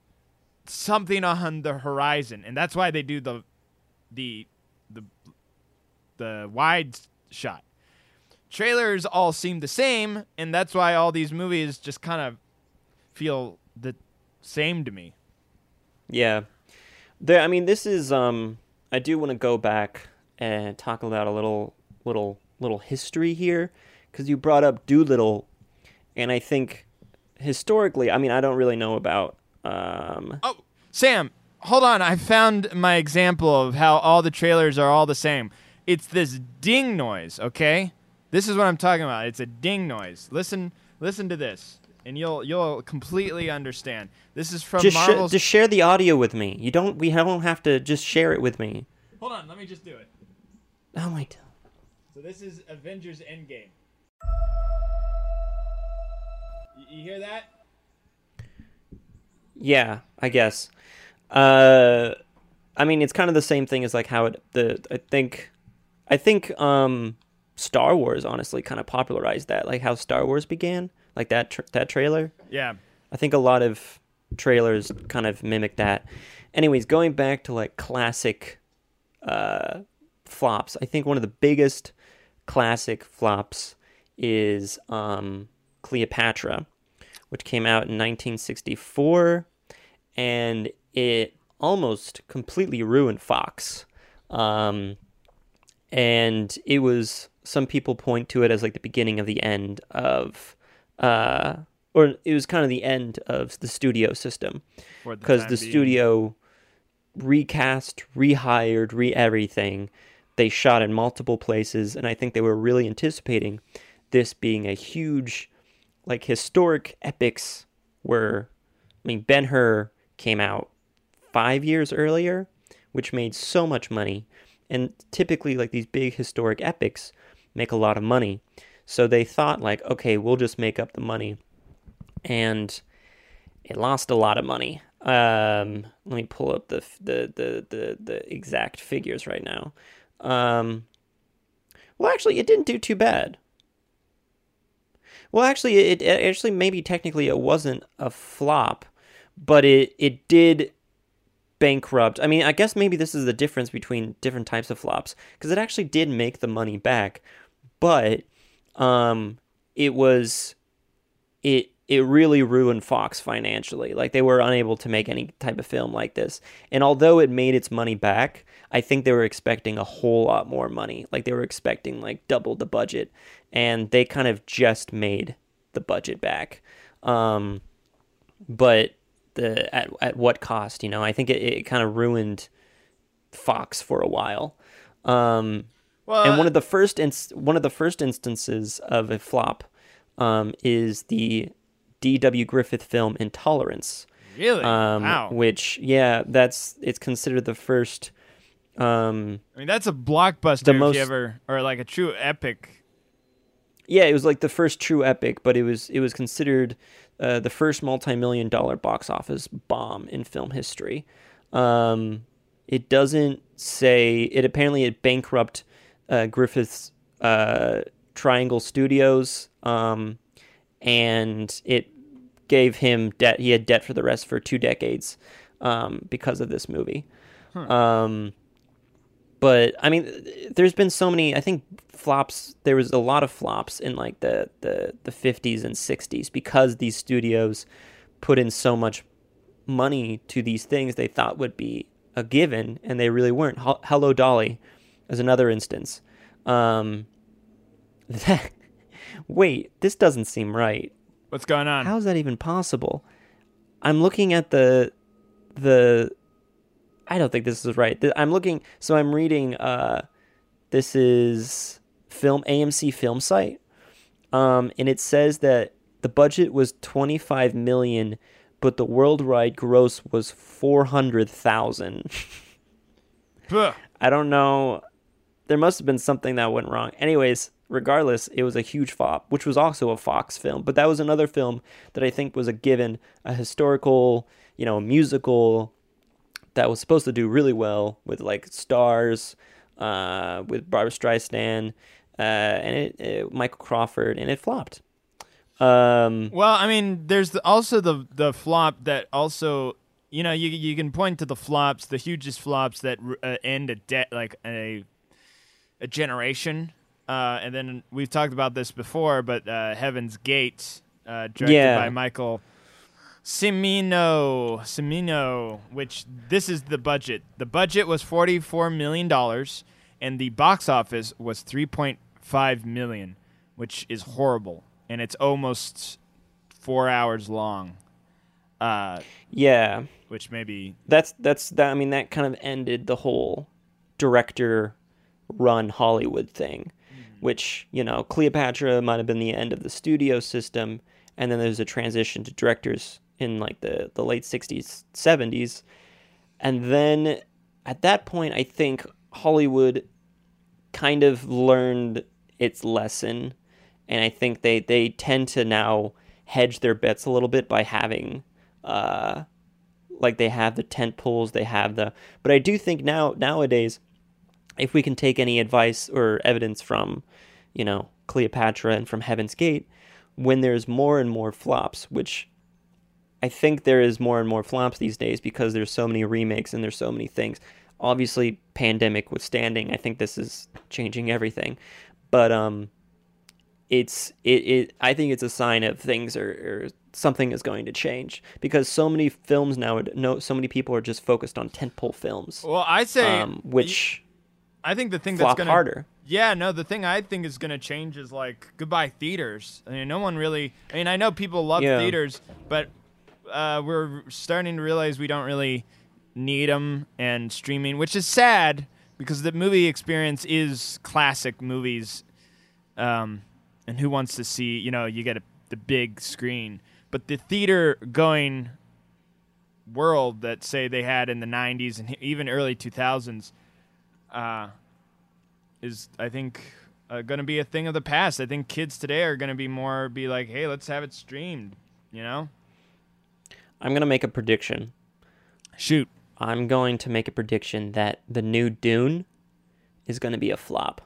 S1: something on the horizon and that's why they do the the the the wide shot trailers all seem the same and that's why all these movies just kind of feel the same to me
S2: Yeah. There I mean this is um I do want to go back and talk about a little little little history here cuz you brought up Dolittle and I think historically I mean I don't really know about um
S1: Oh, Sam, hold on. I found my example of how all the trailers are all the same. It's this ding noise, okay? This is what I'm talking about. It's a ding noise. Listen, listen to this, and you'll you'll completely understand. This is from
S2: just sh- just share the audio with me. You don't we don't have to just share it with me.
S1: hold on, let me just do it.
S2: Oh my god.
S1: So this is Avengers Endgame. You hear that?
S2: Yeah, I guess. Uh, I mean, it's kind of the same thing as like how it. The I think I think um, Star Wars honestly kind of popularized that, like how Star Wars began, like that tr- that trailer.
S1: Yeah.
S2: I think a lot of trailers kind of mimic that. Anyways, going back to like classic uh, flops, I think one of the biggest classic flops is um, Cleopatra, which came out in 1964, and it almost completely ruined Fox. Um, and it was some people point to it as like the beginning of the end of uh or it was kind of the end of the studio system. Because
S1: time
S2: the studio recast rehired re everything they shot in multiple places and i think they were really anticipating this being a huge like historic epics where i mean ben hur came out five years earlier which made so much money. And typically like these big historic epics make a lot of money. So they thought like okay we'll just make up the money. And it lost a lot of money. Um let me pull up the the the the, the exact figures right now. Um well actually it didn't do too bad well actually it, actually maybe technically it wasn't a flop but it it did bankrupt. I mean, I guess maybe this is the difference between different types of flops because it actually did make the money back, but um, it was it it really ruined Fox financially. Like they were unable to make any type of film like this. And although it made its money back, I think they were expecting a whole lot more money. Like they were expecting like double the budget, and they kind of just made the budget back. Um, but the at at what cost? You know, I think it, it kind of ruined Fox for a while. Um,
S1: Well,
S2: and one of the first inst- one of the first instances of a flop um, is the D.W. Griffith film Intolerance,
S1: really,
S2: um,
S1: wow.
S2: which yeah, that's it's considered the first. Um,
S1: I mean, that's a blockbuster
S2: the most-
S1: ever, or like a true epic.
S2: yeah, it was like the first true epic, but it was it was considered uh, the first multi-million dollar box office bomb in film history. Um, it doesn't say it. Apparently, it bankrupt uh, Griffith's uh, Triangle Studios, um, and it gave him debt. He had debt for the rest for two decades um, because of this movie. Um, but I mean, there's been so many. I think flops. There was a lot of flops in like the the the 50s and 60s because these studios put in so much money to these things they thought would be a given, and they really weren't. Hel- Hello Dolly, is another instance. Um, that, wait, this doesn't seem right.
S1: What's going on?
S2: How is that even possible? I'm looking at the the I don't think this is right. I'm looking so I'm reading uh this is film AMC film site. Um and it says that the budget was 25 million but the worldwide gross was 400,000. I don't know. There must have been something that went wrong. Anyways, regardless, it was a huge flop, which was also a Fox film. But that was another film that I think was a given, a historical, you know, musical that was supposed to do really well with like stars, uh, with Barbra Streisand, uh, and it, it Michael Crawford, and it flopped. Um,
S1: Well, I mean, there's the, also the the flop that also, you know, you you can point to the flops, the hugest flops that uh, end a debt like a a generation. Uh, and then we've talked about this before, but uh, Heaven's Gate, uh, directed
S2: Yeah.
S1: by Michael Cimino, Cimino, which this is the budget. The budget was forty four million dollars, and the box office was three point five million, which is horrible, and it's almost four hours long. Uh,
S2: yeah,
S1: which maybe
S2: that's that's that. I mean, that kind of ended the whole director run Hollywood thing, which you know, Cleopatra might have been the end of the studio system, and then there's a transition to directors in like the the late '60s, '70s, and then at that point, I think Hollywood kind of learned its lesson, and I think they they tend to now hedge their bets a little bit by having. Uh, like they have the tent poles, they have the. But I do think now nowadays, if we can take any advice or evidence from, you know, Cleopatra and from Heaven's Gate, when there's more and more flops, which I think there is more and more flops these days because there's so many remakes and there's so many things. Obviously, pandemic withstanding, I think this is changing everything. But um, it's it, it I think it's a sign of things are, are something is going to change because so many films now no so many people are just focused on tentpole films.
S1: Well, I say
S2: um, which
S1: I think the thing that's gonna
S2: harder.
S1: Yeah, no, the thing I think is gonna change is like goodbye theaters. I mean, no one really. I mean, I know people love
S2: Yeah.
S1: theaters, but uh, we're starting to realize we don't really need them and streaming, which is sad because the movie experience is classic movies. Um, and who wants to see? You know, you get a, the big screen, but the theater going world that say they had in the 90s and even early 2000s uh, is I think uh, going to be a thing of the past. I think kids today are going to be more be like, "Hey, let's have it streamed," you know?
S2: I'm going to make a prediction.
S1: Shoot.
S2: I'm going to make a prediction that the new Dune is going to be a flop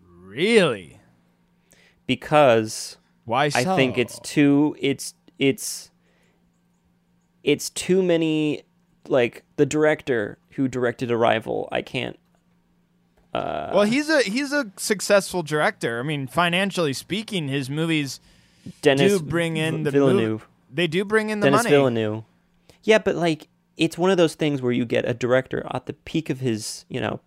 S1: Really?
S2: because
S1: Why so?
S2: I think it's too it's it's it's too many like the director who directed Arrival. I can't. Uh,
S1: Well, he's a he's a successful director. I mean, financially speaking, his movies
S2: Denis
S1: do bring in the
S2: Villeneuve.
S1: movie- They do bring in the
S2: Denis
S1: money.
S2: Villeneuve. Yeah, but like it's one of those things where you get a director at the peak of his, you know,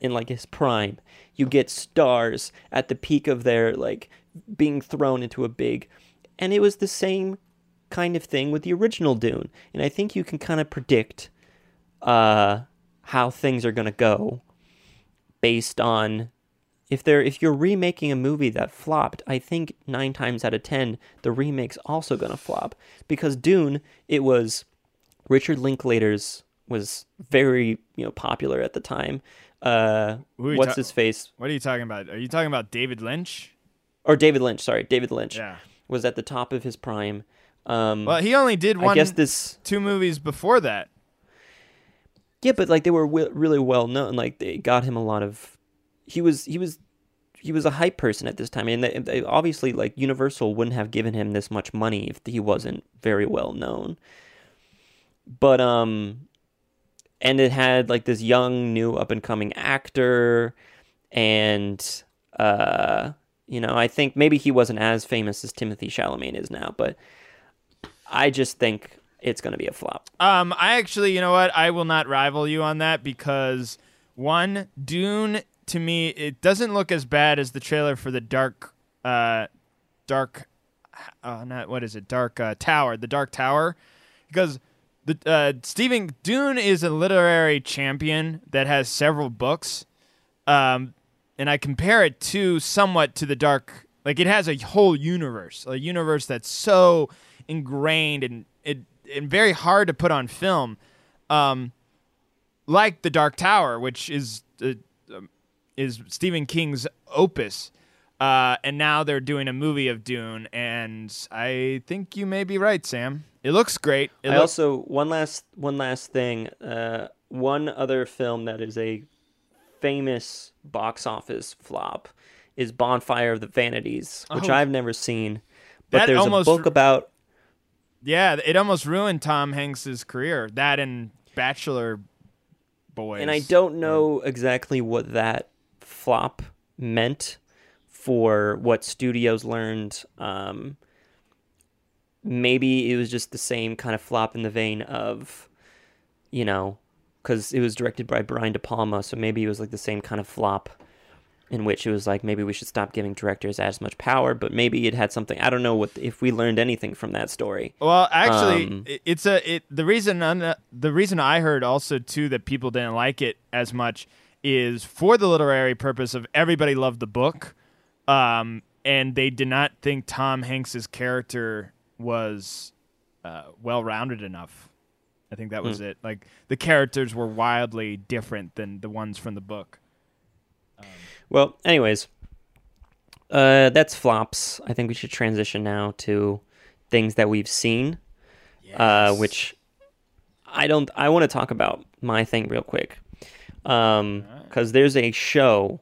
S2: in like his prime. You get stars at the peak of their like being thrown into a big, and it was the same kind of thing with the original Dune. And I think you can kind of predict uh, how things are gonna go based on if they're if you're remaking a movie that flopped, I think nine times out of ten the remake's also gonna flop because Dune it was Richard Linklater's was very you know popular at the time. Uh,
S1: Who are you
S2: what's
S1: ta-
S2: his face
S1: What are you talking about? Are you talking about David Lynch?
S2: or David Lynch? Sorry, David Lynch
S1: Yeah.
S2: was at the top of his prime. Um,
S1: Well, he only did one
S2: I guess this
S1: two movies before that.
S2: Yeah, but like they were w- really well known. Like they got him a lot of. He was he was he was a hype person at this time, and they, they obviously like Universal wouldn't have given him this much money if he wasn't very well known. But um, and it had like this young new up and coming actor, and uh, you know I think maybe he wasn't as famous as Timothée Chalamet is now, but I just think it's gonna be a flop.
S1: Um, I actually, you know what? I will not rival you on that because one, Dune to me, it doesn't look as bad as the trailer for the Dark, uh, Dark, uh, not what is it? Dark uh, Tower, the Dark Tower, because the uh, Stephen Dune is a literary champion that has several books, um, and I compare it to somewhat to the Dark. Like it has a whole universe, a universe that's so ingrained and it and very hard to put on film, um, like the Dark Tower, which is uh, um, is Stephen King's opus. Uh, and now they're doing a movie of Dune, and I think you may be right, Sam. It looks great. It
S2: I also one last one last thing. Uh, one other film that is a famous box office flop is Bonfire of the Vanities, which
S1: Oh.
S2: I've never seen. But
S1: That
S2: there's
S1: almost-
S2: a book about
S1: yeah, it almost ruined Tom Hanks's career. That and Bachelor Boys.
S2: and I don't know exactly what that flop meant for what studios learned. Um, maybe it was just the same kind of flop in the vein of, you know, because it was directed by Brian De Palma, so maybe it was like the same kind of flop in which it was like maybe we should stop giving directors as much power, but maybe it had something. I don't know what if we learned anything from that story.
S1: Well, actually,
S2: Um,
S1: it's a it. The reason un- the reason I heard also too that people didn't like it as much is for the literary purpose of everybody loved the book, um, and they did not think Tom Hanks's character was uh, well rounded enough. I think that was it. Like the characters were wildly different than the ones from the book.
S2: Well, anyways, uh, that's flops. I think we should transition now to things that we've seen, uh, which I don't. I want to talk about my thing real quick. Um, because there's a show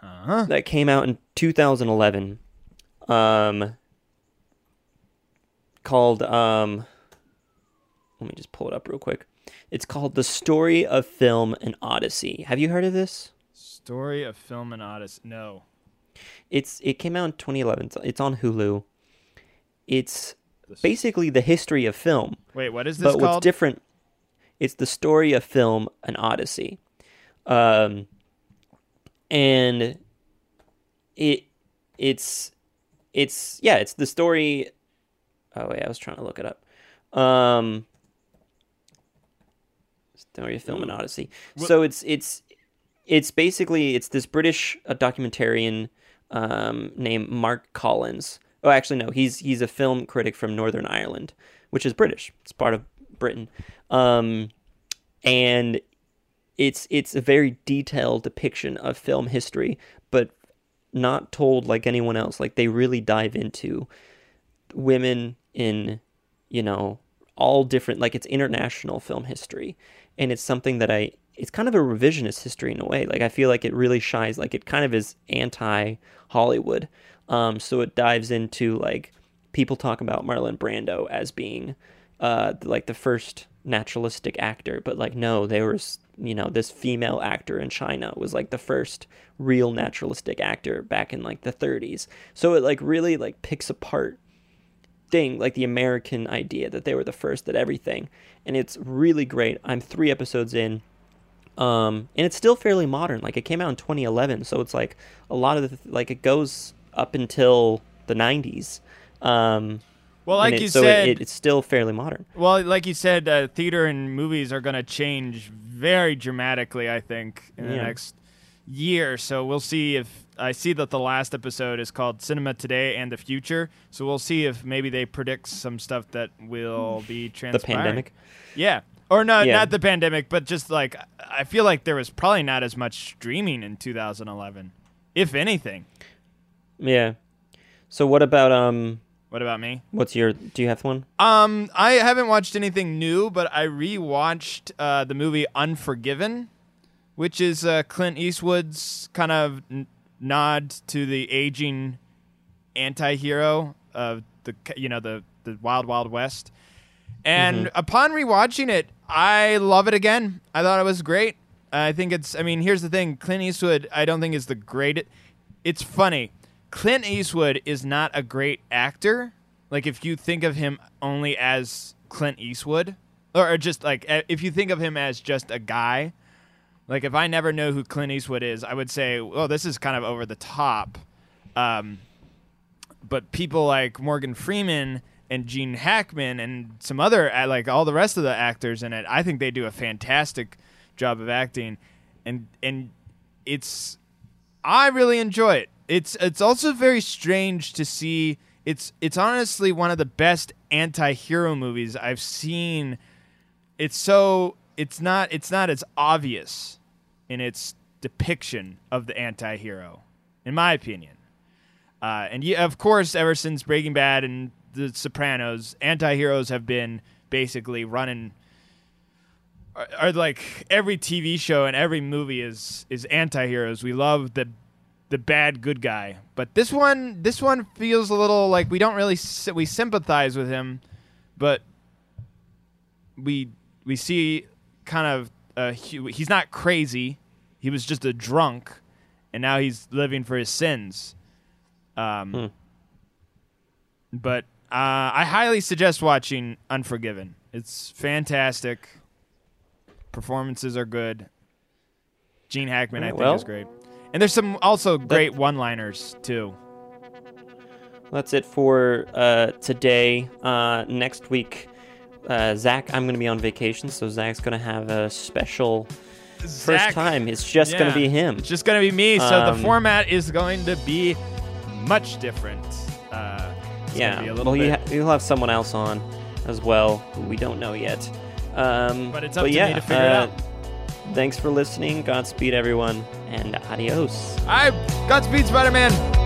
S1: Huh?
S2: that came out in 2011, um, called um. Let me just pull it up real quick. It's called The Story of Film An Odyssey. Have you heard of this?
S1: Story of Film An Odyssey. No.
S2: It's it came out in 2011. It's- It's on Hulu. It's basically the history of film,
S1: Wait, what is this
S2: but what's different? It's the story of film An Odyssey, um, and it it's it's yeah, it's the story. Oh wait, I was trying to look it up. Um, story of film An Odyssey.
S1: What-
S2: So it's it's it's basically it's this British uh, documentarian um, named Mark Cousins. Oh, actually, no, he's he's a film critic from Northern Ireland, which is British. It's part of Britain, um, and it's it's a very detailed depiction of film history, but not told like anyone else. Like they really dive into women in you know all different like it's international film history and it's something that i it's kind of a revisionist history in a way like i feel like it really shines like it kind of is anti hollywood um so it dives into like people talk about marlon brando as being uh like the first naturalistic actor but like no there was you know this female actor in china was like the first real naturalistic actor back in like the 30s so it like really like picks apart thing, like the American idea that they were the first at everything. And it's really great. I'm three episodes in. Um, and it's still fairly modern. Like it came out in 2011, so it's like a lot of the like it goes up until the 90s. Um,
S1: well, like
S2: it-
S1: you
S2: so
S1: said,
S2: it, it, it's still fairly modern.
S1: well, like you said, uh, theater and movies are going to change very dramatically. I think in the
S2: Yeah.
S1: next year. So we'll see if I see that the last episode is called Cinema Today and the Future. So we'll see if maybe they predict some stuff that will be
S2: The pandemic.
S1: Yeah. Or no,
S2: Yeah.
S1: not the pandemic, but just like I feel like there was probably not as much streaming in 2011, if anything.
S2: Yeah. So what about um?
S1: What about me?
S2: What's your? Do you have one?
S1: Um, I haven't watched anything new, but I rewatched uh, the movie Unforgiven, which is uh, Clint Eastwood's kind of n- nod to the aging anti-hero of the you know the the Wild Wild West. And upon rewatching it, I love it again. I thought it was great. I think it's. I mean, here's the thing: Clint Eastwood. I don't think is the great. It's funny. Clint Eastwood is not a great actor. Like if you think of him only as Clint Eastwood, or, just like if you think of him as just a guy. Like if I never know who Clint Eastwood is, I would say, "Oh, this is kind of over the top." Um, but people like Morgan Freeman and Gene Hackman and some other uh, like all the rest of the actors in it, I think they do a fantastic job of acting, and and it's I really enjoy it. It's it's also very strange to see. It's it's honestly one of the best anti-hero movies I've seen. It's so it's not it's not as obvious in its depiction of the anti-hero, in my opinion. Uh, and yeah, of course, ever since Breaking Bad and The Sopranos, anti-heroes have been basically running. Are, are like every TV show and every movie is is anti-heroes. We love the the bad good guy, but this one this one feels a little like we don't really we sympathize with him, but we we see kind of uh, he, he's not crazy. He was just a drunk, and now he's living for his sins. Um,
S2: Hmm.
S1: But uh, I highly suggest watching Unforgiven. It's fantastic. Performances are good. Gene Hackman, I think,
S2: well-
S1: is great. And there's some also great one-liners too.
S2: That's it for uh, today. Uh, next week, uh, Zach, I'm going to be on vacation, so Zach's going to have a special first time. It's just going to be him.
S1: It's just gonna be me. So the
S2: Um,
S1: format is going to be much different. Uh,
S2: yeah.
S1: gonna be a little
S2: well, you
S1: bit.
S2: ha- you'll have someone else on as well who we don't know yet. Um,
S1: But it's up to me
S2: yeah,
S1: to figure it
S2: uh,
S1: out.
S2: Thanks for listening. Godspeed, everyone, and adios.
S1: All right, Godspeed, Spider-Man.